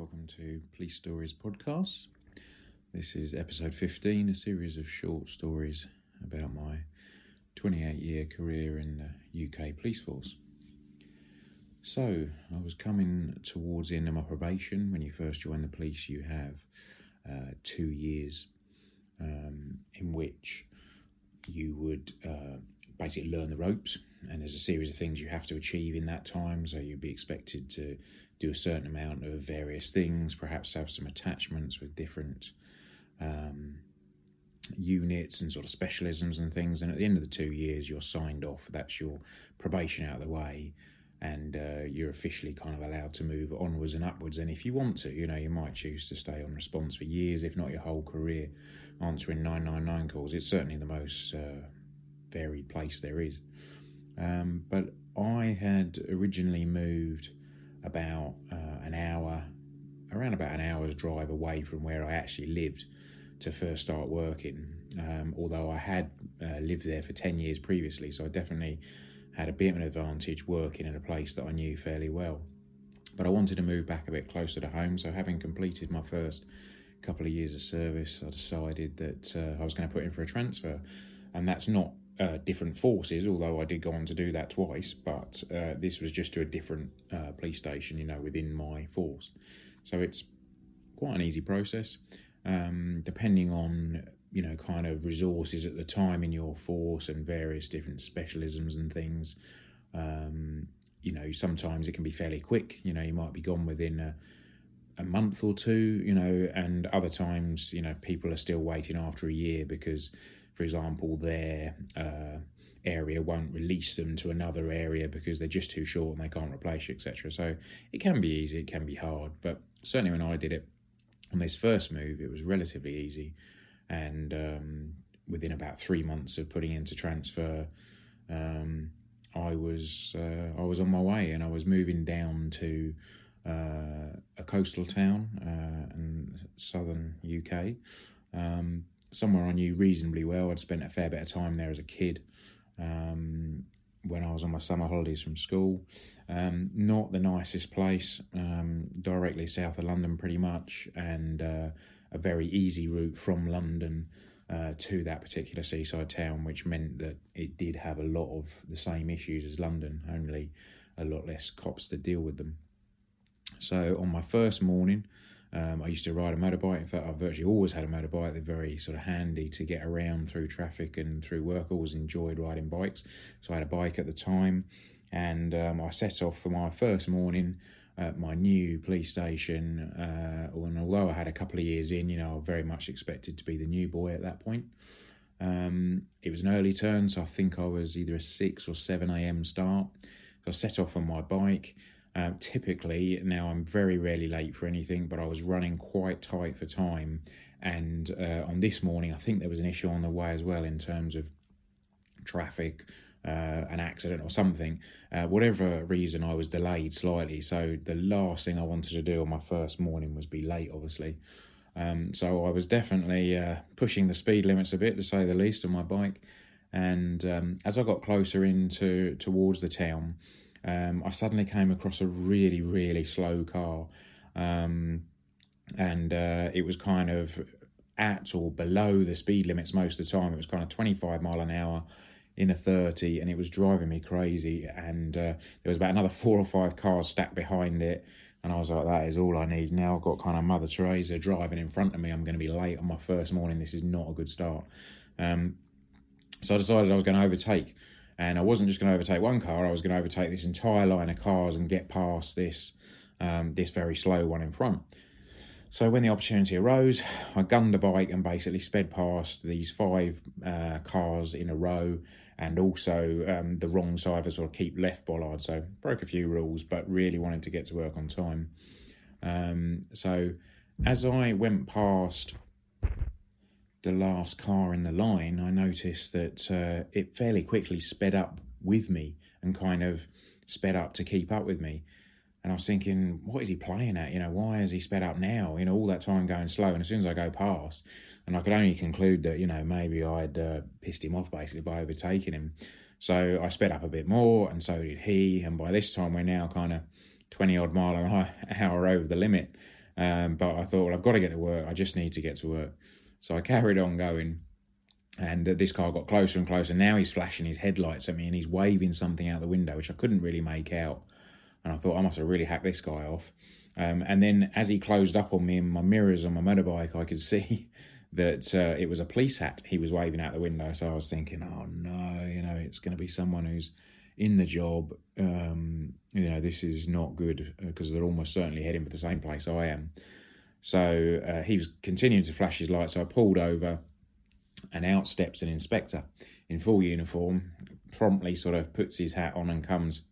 welcome to Police Stories Podcast. This is episode 15, a series of short stories about my 28 year career in the UK police force. So, I was coming towards the end of my probation. When you first join the police, you have uh, two years um, in which you would uh, basically learn the ropes and there's a series of things you have to achieve in that time so you'd be expected to do a certain amount of various things perhaps have some attachments with different um, units and sort of specialisms and things and at the end of the two years you're signed off that's your probation out of the way and uh, you're officially kind of allowed to move onwards and upwards. And if you want to, you know, you might choose to stay on response for years, if not your whole career, answering 999 calls. It's certainly the most uh, varied place there is. Um, but I had originally moved about uh, an hour, around about an hour's drive away from where I actually lived to first start working. Um, although I had uh, lived there for 10 years previously, so I definitely had a bit of an advantage working in a place that I knew fairly well. But I wanted to move back a bit closer to home, so having completed my first couple of years of service, I decided that uh, I was going to put in for a transfer, and that's not uh, different forces, although I did go on to do that twice, but uh, this was just to a different uh, police station, you know, within my force. So it's quite an easy process. Um, depending on, you know, kind of resources at the time in your force and various different specialisms and things, um, you know, sometimes it can be fairly quick. You know, you might be gone within a, a month or two, you know, and other times, you know, people are still waiting after a year because for example, their uh, area won't release them to another area because they're just too short and they can't replace you, etc. So it can be easy, it can be hard, but certainly when I did it on this first move, it was relatively easy, and um, within about three months of putting into transfer. Um, I was uh, I was on my way and I was moving down to uh, a coastal town uh, in southern UK. Um, somewhere I knew reasonably well. I'd spent a fair bit of time there as a kid um, when I was on my summer holidays from school. Um, not the nicest place, um, directly south of London, pretty much, and uh, a very easy route from London. Uh, to that particular seaside town, which meant that it did have a lot of the same issues as London, only a lot less cops to deal with them. So on my first morning, um, I used to ride a motorbike. In fact, I've virtually always had a motorbike. They're very sort of handy to get around through traffic and through work. I always enjoyed riding bikes. So I had a bike at the time. And um, I set off for my first morning at my new police station. Uh, and although I had a couple of years in, you know, I very much expected to be the new boy at that point. Um, it was an early turn, so I think I was either a 6 or 7 a.m. start. So I set off on my bike. Um, typically, now I'm very rarely late for anything, but I was running quite tight for time. And uh, on this morning, I think there was an issue on the way as well in terms of traffic, uh, an accident or something. Uh, whatever reason, I was delayed slightly. So the last thing I wanted to do on my first morning was be late, obviously. Um, so I was definitely uh, pushing the speed limits a bit, to say the least, on my bike. And um, as I got closer into towards the town, um, I suddenly came across a really, really slow car. Um, and uh, it was kind of at or below the speed limits most of the time. It was kind of 25 mile an hour in a 30, and it was driving me crazy. And uh, there was about another four or five cars stacked behind it. And I was like, that is all I need. Now I've got kind of Mother Teresa driving in front of me. I'm going to be late on my first morning. This is not a good start. Um, so I decided I was going to overtake and I wasn't just going to overtake one car; I was going to overtake this entire line of cars and get past this um, this very slow one in front. So when the opportunity arose, I gunned the bike and basically sped past these five uh, cars in a row, and also um, the wrong side of a sort of keep left bollard. So broke a few rules, but really wanted to get to work on time. Um, so as I went past the last car in the line, I noticed that uh, it fairly quickly sped up with me and kind of sped up to keep up with me. And I was thinking, what is he playing at? You know, why has he sped up now? You know, all that time going slow. And as soon as I go past, and I could only conclude that, you know, maybe I'd uh, pissed him off basically by overtaking him. So I sped up a bit more, and so did he. And by this time, we're now kind of 20 odd mile an hour over the limit. Um, but I thought, well, I've got to get to work. I just need to get to work. So I carried on going. And this car got closer and closer. Now he's flashing his headlights at me and he's waving something out the window, which I couldn't really make out. And I thought, I must have really hacked this guy off. Um, and then as he closed up on me in my mirrors on my motorbike, I could see that uh, it was a police hat he was waving out the window. So I was thinking, oh no, you know, it's going to be someone who's in the job. Um, you know, this is not good because uh, they're almost certainly heading for the same place I am. So uh, he was continuing to flash his lights. So I pulled over, and out steps an inspector in full uniform, promptly sort of puts his hat on and comes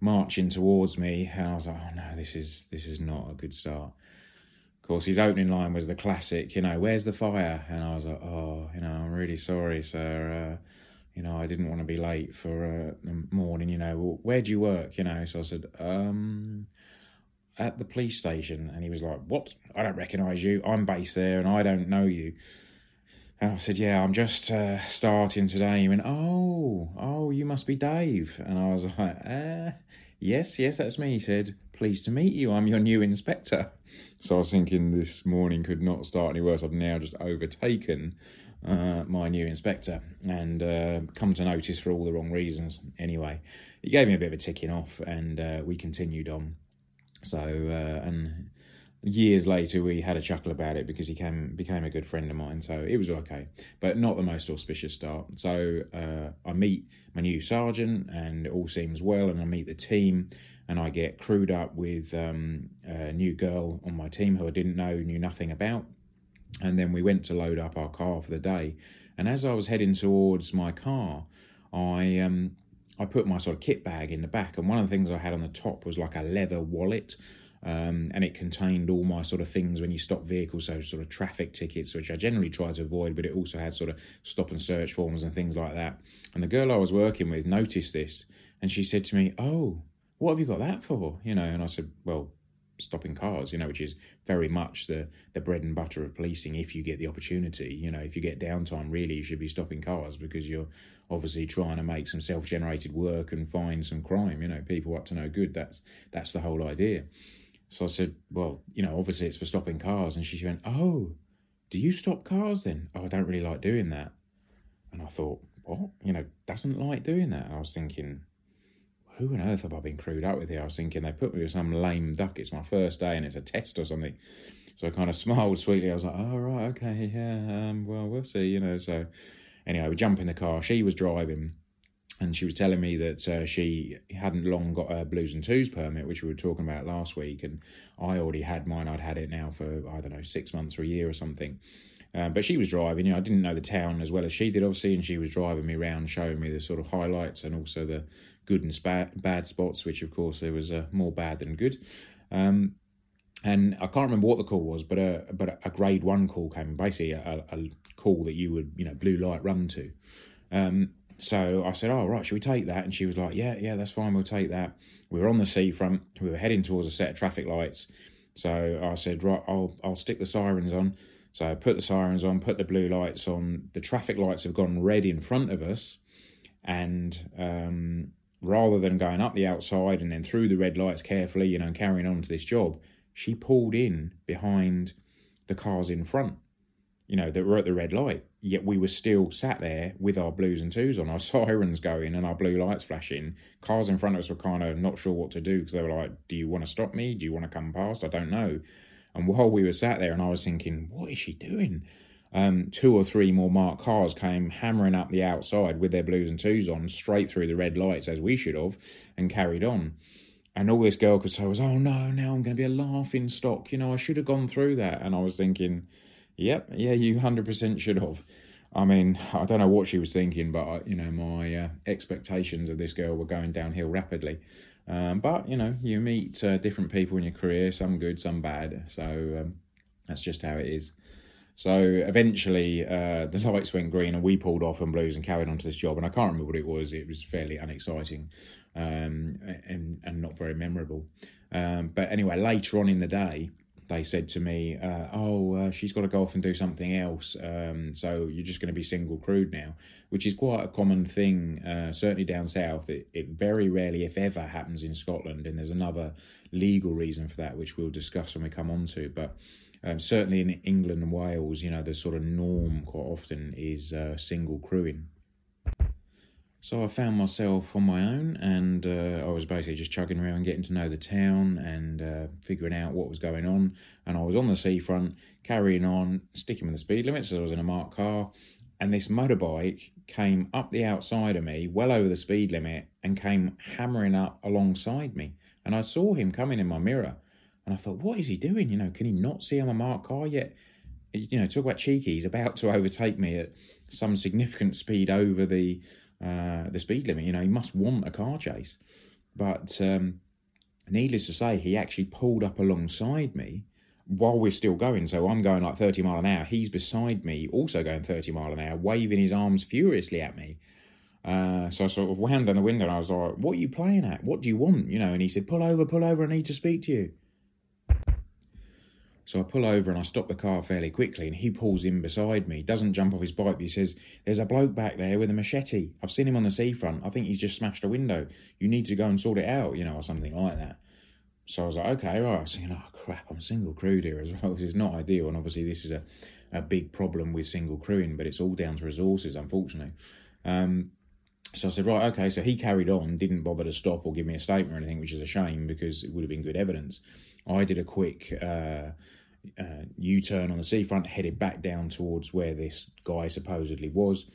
marching towards me. And I was like, oh no, this is this is not a good start. Of course, his opening line was the classic, you know, where's the fire? And I was like, oh, you know, I'm really sorry, sir. Uh, you know, I didn't want to be late for uh, the morning, you know, well, where do you work? You know, so I said, um, at the police station. And he was like, what? I don't recognise you. I'm based there and I don't know you. And I said, yeah, I'm just uh, starting today. He went, oh, oh, you must be Dave. And I was like, uh, yes, yes, that's me. He said, pleased to meet you. I'm your new inspector. So I was thinking this morning could not start any worse. I've now just overtaken uh, my new inspector and uh, come to notice for all the wrong reasons. Anyway, he gave me a bit of a ticking off, and uh, we continued on. So, uh, and years later, we had a chuckle about it because he came became a good friend of mine. So it was okay, but not the most auspicious start. So uh, I meet my new sergeant, and all seems well, and I meet the team. And I get crewed up with um, a new girl on my team who I didn't know, knew nothing about and then we went to load up our car for the day. And as I was heading towards my car, I um, I put my sort of kit bag in the back, and one of the things I had on the top was like a leather wallet. Um, and it contained all my sort of things when you stop vehicles, so sort of traffic tickets, which I generally try to avoid, but it also had sort of stop and search forms and things like that. And the girl I was working with noticed this, and she said to me, "Oh, what have you got that for?" You know, and I said, "Well, stopping cars, you know, which is very much the the bread and butter of policing. If you get the opportunity, you know, if you get downtime, really, you should be stopping cars because you're obviously trying to make some self generated work and find some crime. You know, people up to no good. That's that's the whole idea. So I said, well, you know, obviously it's for stopping cars, and she went, oh, do you stop cars then? Oh, I don't really like doing that. And I thought, what? You know, doesn't like doing that. I was thinking, who on earth have I been crewed up with here? I was thinking they put me with some lame duck. It's my first day and it's a test or something. So I kind of smiled sweetly. I was like, oh, right, okay, yeah, um, well, we'll see, you know. So anyway, we jump in the car. She was driving and she was telling me that uh, she hadn't long got a blues and twos permit, which we were talking about last week. And I already had mine. I'd had it now for, I don't know, six months or a year or something. Um, but she was driving, you know, I didn't know the town as well as she did, obviously, and she was driving me around, showing me the sort of highlights and also the good and bad spots, which of course there was uh, more bad than good. Um, and I can't remember what the call was, but a but a grade one call came, basically a, a call that you would you know blue light run to. Um, so I said, "Oh right, should we take that?" And she was like, "Yeah, yeah, that's fine. We'll take that." We were on the seafront. We were heading towards a set of traffic lights. So I said, "Right, I'll I'll stick the sirens on." So I put the sirens on, put the blue lights on. The traffic lights have gone red in front of us, and um, rather than going up the outside and then through the red lights carefully, you know, and carrying on to this job, she pulled in behind the cars in front, you know, that were at the red light. Yet we were still sat there with our blues and twos on, our sirens going and our blue lights flashing. Cars in front of us were kind of not sure what to do because they were like, Do you want to stop me? Do you want to come past? I don't know. And while we were sat there and I was thinking, What is she doing? Um, two or three more marked cars came hammering up the outside with their blues and twos on, straight through the red lights as we should have, and carried on. And all this girl could say was, "Oh no, now I'm going to be a laughing stock." You know, I should have gone through that. And I was thinking, "Yep, yeah, you hundred percent should have." I mean, I don't know what she was thinking, but uh, you know, my uh, expectations of this girl were going downhill rapidly. Um, but you know, you meet uh, different people in your career, some good, some bad. So um, that's just how it is. So eventually, uh, the lights went green, and we pulled off and blues and carried on to this job. And I can't remember what it was. It was fairly unexciting um, and and not very memorable. Um, but anyway, later on in the day, they said to me, uh, "Oh, uh, she's got to go off and do something else, um, so you're just going to be single crewed now," which is quite a common thing, uh, certainly down south. It, it, very rarely, if ever, happens in Scotland, and there's another legal reason for that, which we'll discuss when we come on to. But um, certainly in England and Wales, you know, the sort of norm quite often is uh, single crewing. So I found myself on my own, and uh, I was basically just chugging around, getting to know the town, and uh, figuring out what was going on. And I was on the seafront, carrying on, sticking with the speed limit, so I was in a marked car. And this motorbike came up the outside of me, well over the speed limit, and came hammering up alongside me. And I saw him coming in my mirror, and I thought, what is he doing? You know, can he not see I'm a marked car yet? You know, talk about cheeky. He's about to overtake me at some significant speed over the uh, the speed limit. You know, he must want a car chase. But um, needless to say, he actually pulled up alongside me while we're still going. So I'm going like 30 mile an hour. He's beside me, also going 30 mile an hour, waving his arms furiously at me. Uh, so I sort of wound down the window and I was like, What are you playing at? What do you want? You know, and he said, Pull over, pull over, I need to speak to you. So I pull over and I stop the car fairly quickly, and he pulls in beside me. Doesn't jump off his bike, but he says, "There's a bloke back there with a machete. I've seen him on the seafront. I think he's just smashed a window. You need to go and sort it out, you know, or something like that." So I was like, "Okay, right." I was thinking, "Oh crap, I'm single crewed here as well. This is not ideal." And obviously, this is a a big problem with single crewing, but it's all down to resources, unfortunately. Um, so I said, right, okay. So he carried on, didn't bother to stop or give me a statement or anything, which is a shame because it would have been good evidence. I did a quick uh, uh, U turn on the seafront, headed back down towards where this guy supposedly was,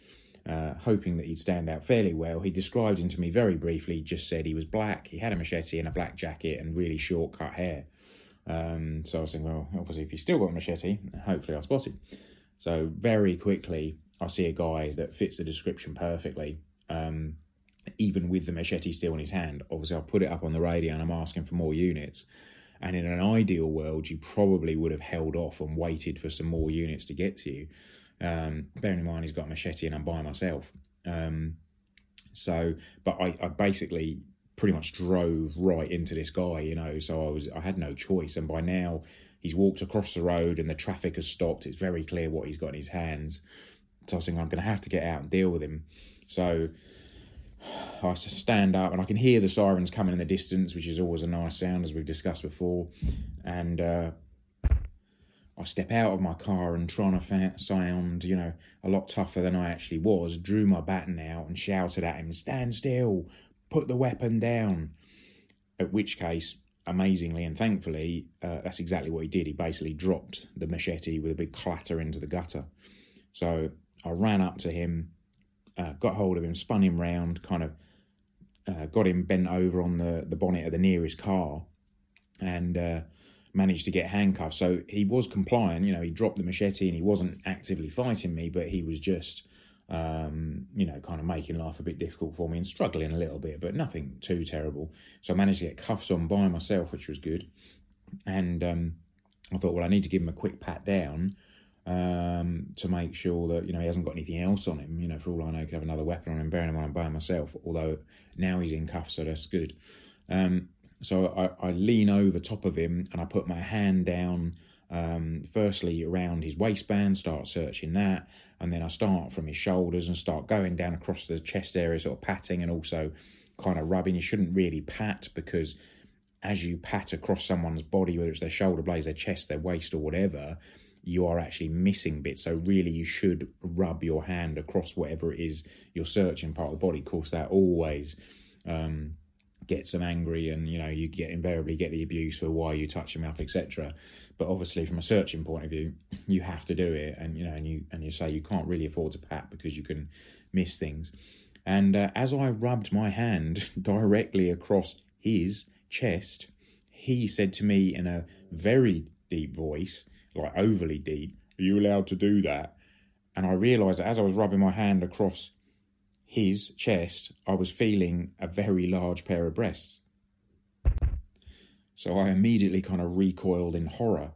uh, hoping that he'd stand out fairly well. He described him to me very briefly, just said he was black, he had a machete and a black jacket and really short cut hair. Um, so I was thinking, well, obviously, if you still got a machete, hopefully I'll spot him. So very quickly, I see a guy that fits the description perfectly. Um, even with the machete still in his hand, obviously I'll put it up on the radio and I'm asking for more units. And in an ideal world, you probably would have held off and waited for some more units to get to you. Um, bearing in mind he's got a machete and I'm by myself. Um, so, but I, I basically pretty much drove right into this guy, you know. So I was I had no choice, and by now he's walked across the road and the traffic has stopped. It's very clear what he's got in his hands. So I thinking I'm going to have to get out and deal with him. So I stand up and I can hear the sirens coming in the distance, which is always a nice sound, as we've discussed before. And uh, I step out of my car and trying to sound, you know, a lot tougher than I actually was, drew my baton out and shouted at him, Stand still, put the weapon down. At which case, amazingly and thankfully, uh, that's exactly what he did. He basically dropped the machete with a big clatter into the gutter. So I ran up to him uh, got hold of him, spun him round, kind of uh, got him bent over on the, the bonnet of the nearest car, and uh, managed to get handcuffed. So he was compliant. You know, he dropped the machete and he wasn't actively fighting me, but he was just, um, you know, kind of making life a bit difficult for me and struggling a little bit, but nothing too terrible. So I managed to get cuffs on by myself, which was good. And um, I thought, well, I need to give him a quick pat down um, to make sure that you know he hasn't got anything else on him. You know, for all I know, he could have another weapon on him. Bearing in mind, I'm by myself. Although now he's in cuffs, so that's good. Um, so I, I, lean over top of him and I put my hand down. Um, firstly, around his waistband, start searching that, and then I start from his shoulders and start going down across the chest area, sort of patting and also kind of rubbing. You shouldn't really pat because as you pat across someone's body, whether it's their shoulder blades, their chest, their waist, or whatever, you are actually missing bits. So really, you should rub your hand across whatever it is you're searching part of the body. Of course, that always um, gets them angry, and you know you get invariably get the abuse for why you touch them up, etc. But obviously, from a searching point of view, you have to do it, and you know, and you and you say you can't really afford to pat because you can miss things. And uh, as I rubbed my hand directly across his chest, he said to me in a very deep voice, like overly deep. Are you allowed to do that? And I realised that as I was rubbing my hand across his chest, I was feeling a very large pair of breasts. So I immediately kind of recoiled in horror,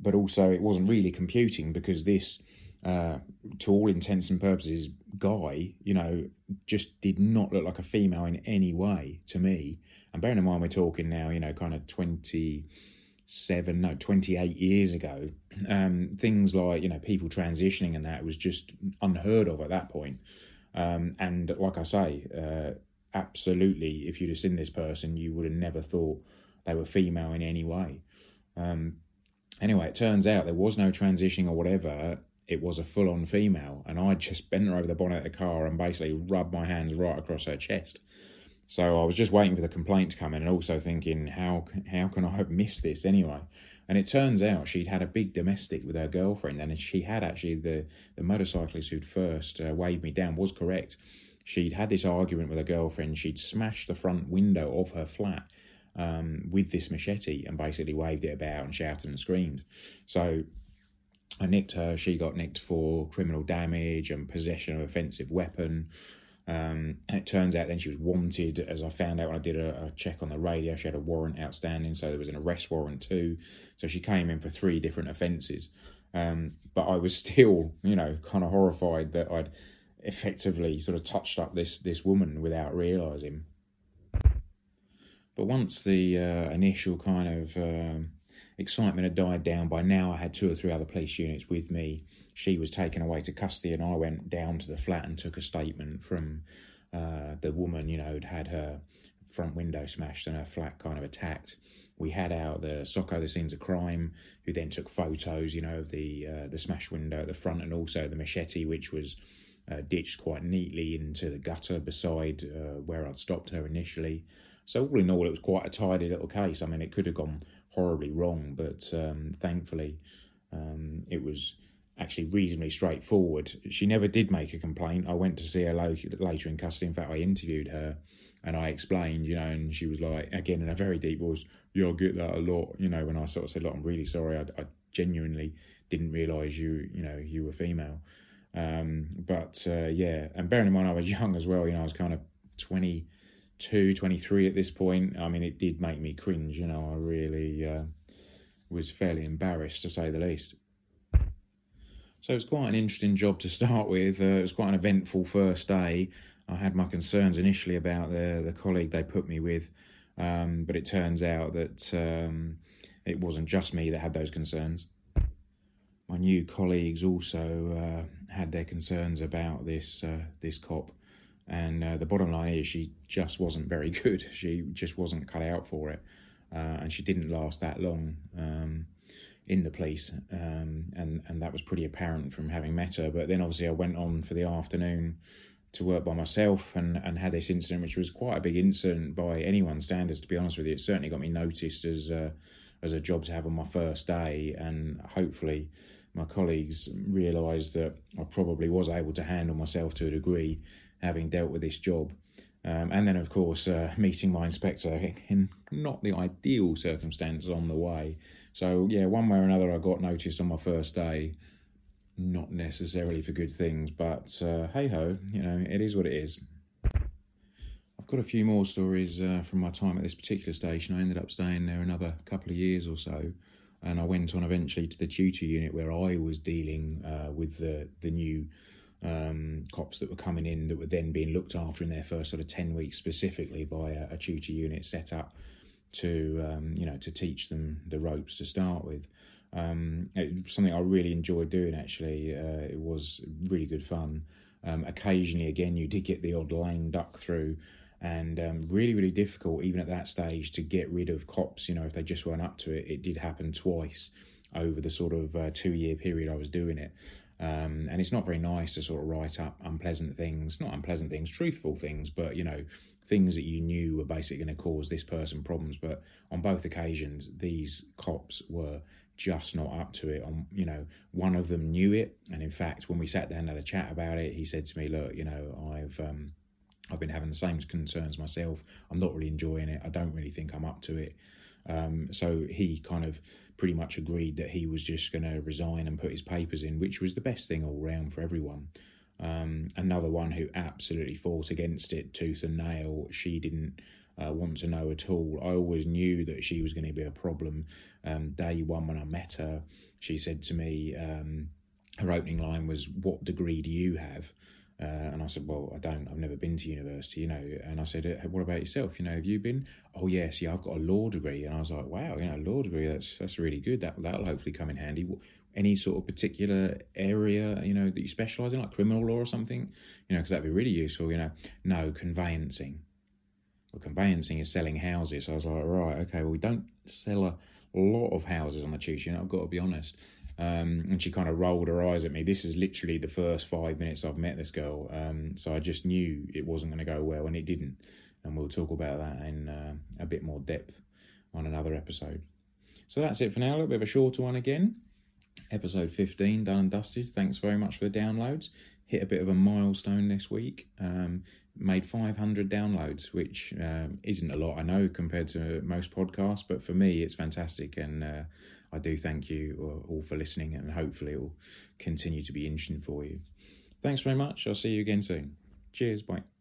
but also it wasn't really computing because this, uh, to all intents and purposes, guy, you know, just did not look like a female in any way to me. And bearing in mind we're talking now, you know, kind of 20 seven, no, 28 years ago, um, things like, you know, people transitioning and that was just unheard of at that point. Um, and like I say, uh, absolutely, if you'd have seen this person, you would have never thought they were female in any way. Um, anyway, it turns out there was no transitioning or whatever. It was a full on female, and I just bent her over the bonnet of the car and basically rubbed my hands right across her chest. So I was just waiting for the complaint to come in, and also thinking, how how can I have missed this anyway? And it turns out she'd had a big domestic with her girlfriend, and she had actually the the motorcyclist who'd first uh, waved me down was correct. She'd had this argument with her girlfriend. She'd smashed the front window of her flat um, with this machete and basically waved it about and shouted and screamed. So I nicked her. She got nicked for criminal damage and possession of offensive weapon. Um, and it turns out then she was wanted, as I found out when I did a, a, check on the radio. She had a warrant outstanding, so there was an arrest warrant too. So she came in for three different offences. Um, but I was still, you know, kind of horrified that I'd effectively sort of touched up this this woman without realising. But once the uh, initial kind of um, excitement had died down, by now I had two or three other police units with me she was taken away to custody, and I went down to the flat and took a statement from uh, the woman, you know, who'd had her front window smashed and her flat kind of attacked. We had out the SOCO, the scenes of crime, who then took photos, you know, of the uh, the smashed window at the front and also the machete, which was uh, ditched quite neatly into the gutter beside uh, where I'd stopped her initially. So all in all, it was quite a tidy little case. I mean, it could have gone horribly wrong, but um, thankfully, um, it was actually reasonably straightforward. She never did make a complaint. I went to see her later in custody. In fact, I interviewed her and I explained, you know, and she was like, again, in a very deep voice, yeah, I get that a lot, you know, when I sort of said, look, I'm really sorry. I, I genuinely didn't realise you, you know, you were female. Um, but uh, yeah, and bearing in mind I was young as well, you know, I was kind of 22, 23 at this point. I mean, it did make me cringe, you know, I really uh, was fairly embarrassed to say the least. So it's quite an interesting job to start with. Uh, it was quite an eventful first day. I had my concerns initially about the the colleague they put me with, um, but it turns out that um, it wasn't just me that had those concerns. My new colleagues also uh, had their concerns about this uh, this cop, and uh, the bottom line is she just wasn't very good. She just wasn't cut out for it, uh, and she didn't last that long. Um, in the police, um, and and that was pretty apparent from having met her. But then obviously I went on for the afternoon to work by myself and and had this incident, which was quite a big incident by anyone's standards. To be honest with you, it certainly got me noticed as a, as a job to have on my first day, and hopefully my colleagues realised that I probably was able to handle myself to a degree, having dealt with this job. Um, and then, of course, uh, meeting my inspector in not the ideal circumstances on the way. So yeah, one way or another, I got noticed on my first day. Not necessarily for good things, but uh, hey ho, you know, it is what it is. I've got a few more stories uh, from my time at this particular station. I ended up staying there another couple of years or so, and I went on eventually to the tutor unit where I was dealing uh, with the the new um, cops that were coming in that were then being looked after in their first sort of ten weeks specifically by a, a tutor unit set up to um, you know to teach them the ropes to start with. Um, something I really enjoyed doing. Actually, uh, it was really good fun. Um, occasionally, again, you did get the odd lame duck through, and um, really, really difficult even at that stage to get rid of cops. You know, if they just weren't up to it, it did happen twice over the sort of uh, two year period I was doing it. Um, and it's not very nice to sort of write up unpleasant things, not unpleasant things, truthful things, but you know, things that you knew were basically going to cause this person problems. But on both occasions, these cops were just not up to it. On you know, one of them knew it, and in fact, when we sat down and had a chat about it, he said to me, "Look, you know, I've." Um, I've been having the same concerns myself. I'm not really enjoying it. I don't really think I'm up to it. Um, so he kind of pretty much agreed that he was just going to resign and put his papers in, which was the best thing all round for everyone. Um, another one who absolutely fought against it tooth and nail. She didn't uh, want to know at all. I always knew that she was going to be a problem. Um, day one, when I met her, she said to me, um, her opening line was, What degree do you have? Uh, and I said, well, I don't. I've never been to university, you know. And I said, uh, what about yourself? You know, have you been? Oh yes, yeah, I've got a law degree. And I was like, wow, you know, a law degree. That's that's really good. That that'll hopefully come in handy. Any sort of particular area, you know, that you specialise in, like criminal law or something, you know, because that'd be really useful. You know, no conveyancing. Well, conveyancing is selling houses. So I was like, right, okay, well, we don't sell a lot of houses on the Tuesday. You know, I've got to be honest. Um, and she kind of rolled her eyes at me. This is literally the first five minutes I've met this girl. Um, so I just knew it wasn't going to go well, and it didn't. And we'll talk about that in uh, a bit more depth on another episode. So that's it for now. A little bit of a shorter one again. Episode 15 done and dusted. Thanks very much for the downloads. Hit a bit of a milestone this week. Um, made 500 downloads, which um, isn't a lot, I know, compared to most podcasts, but for me, it's fantastic. And uh, I do thank you uh, all for listening, and hopefully, it will continue to be interesting for you. Thanks very much. I'll see you again soon. Cheers. Bye.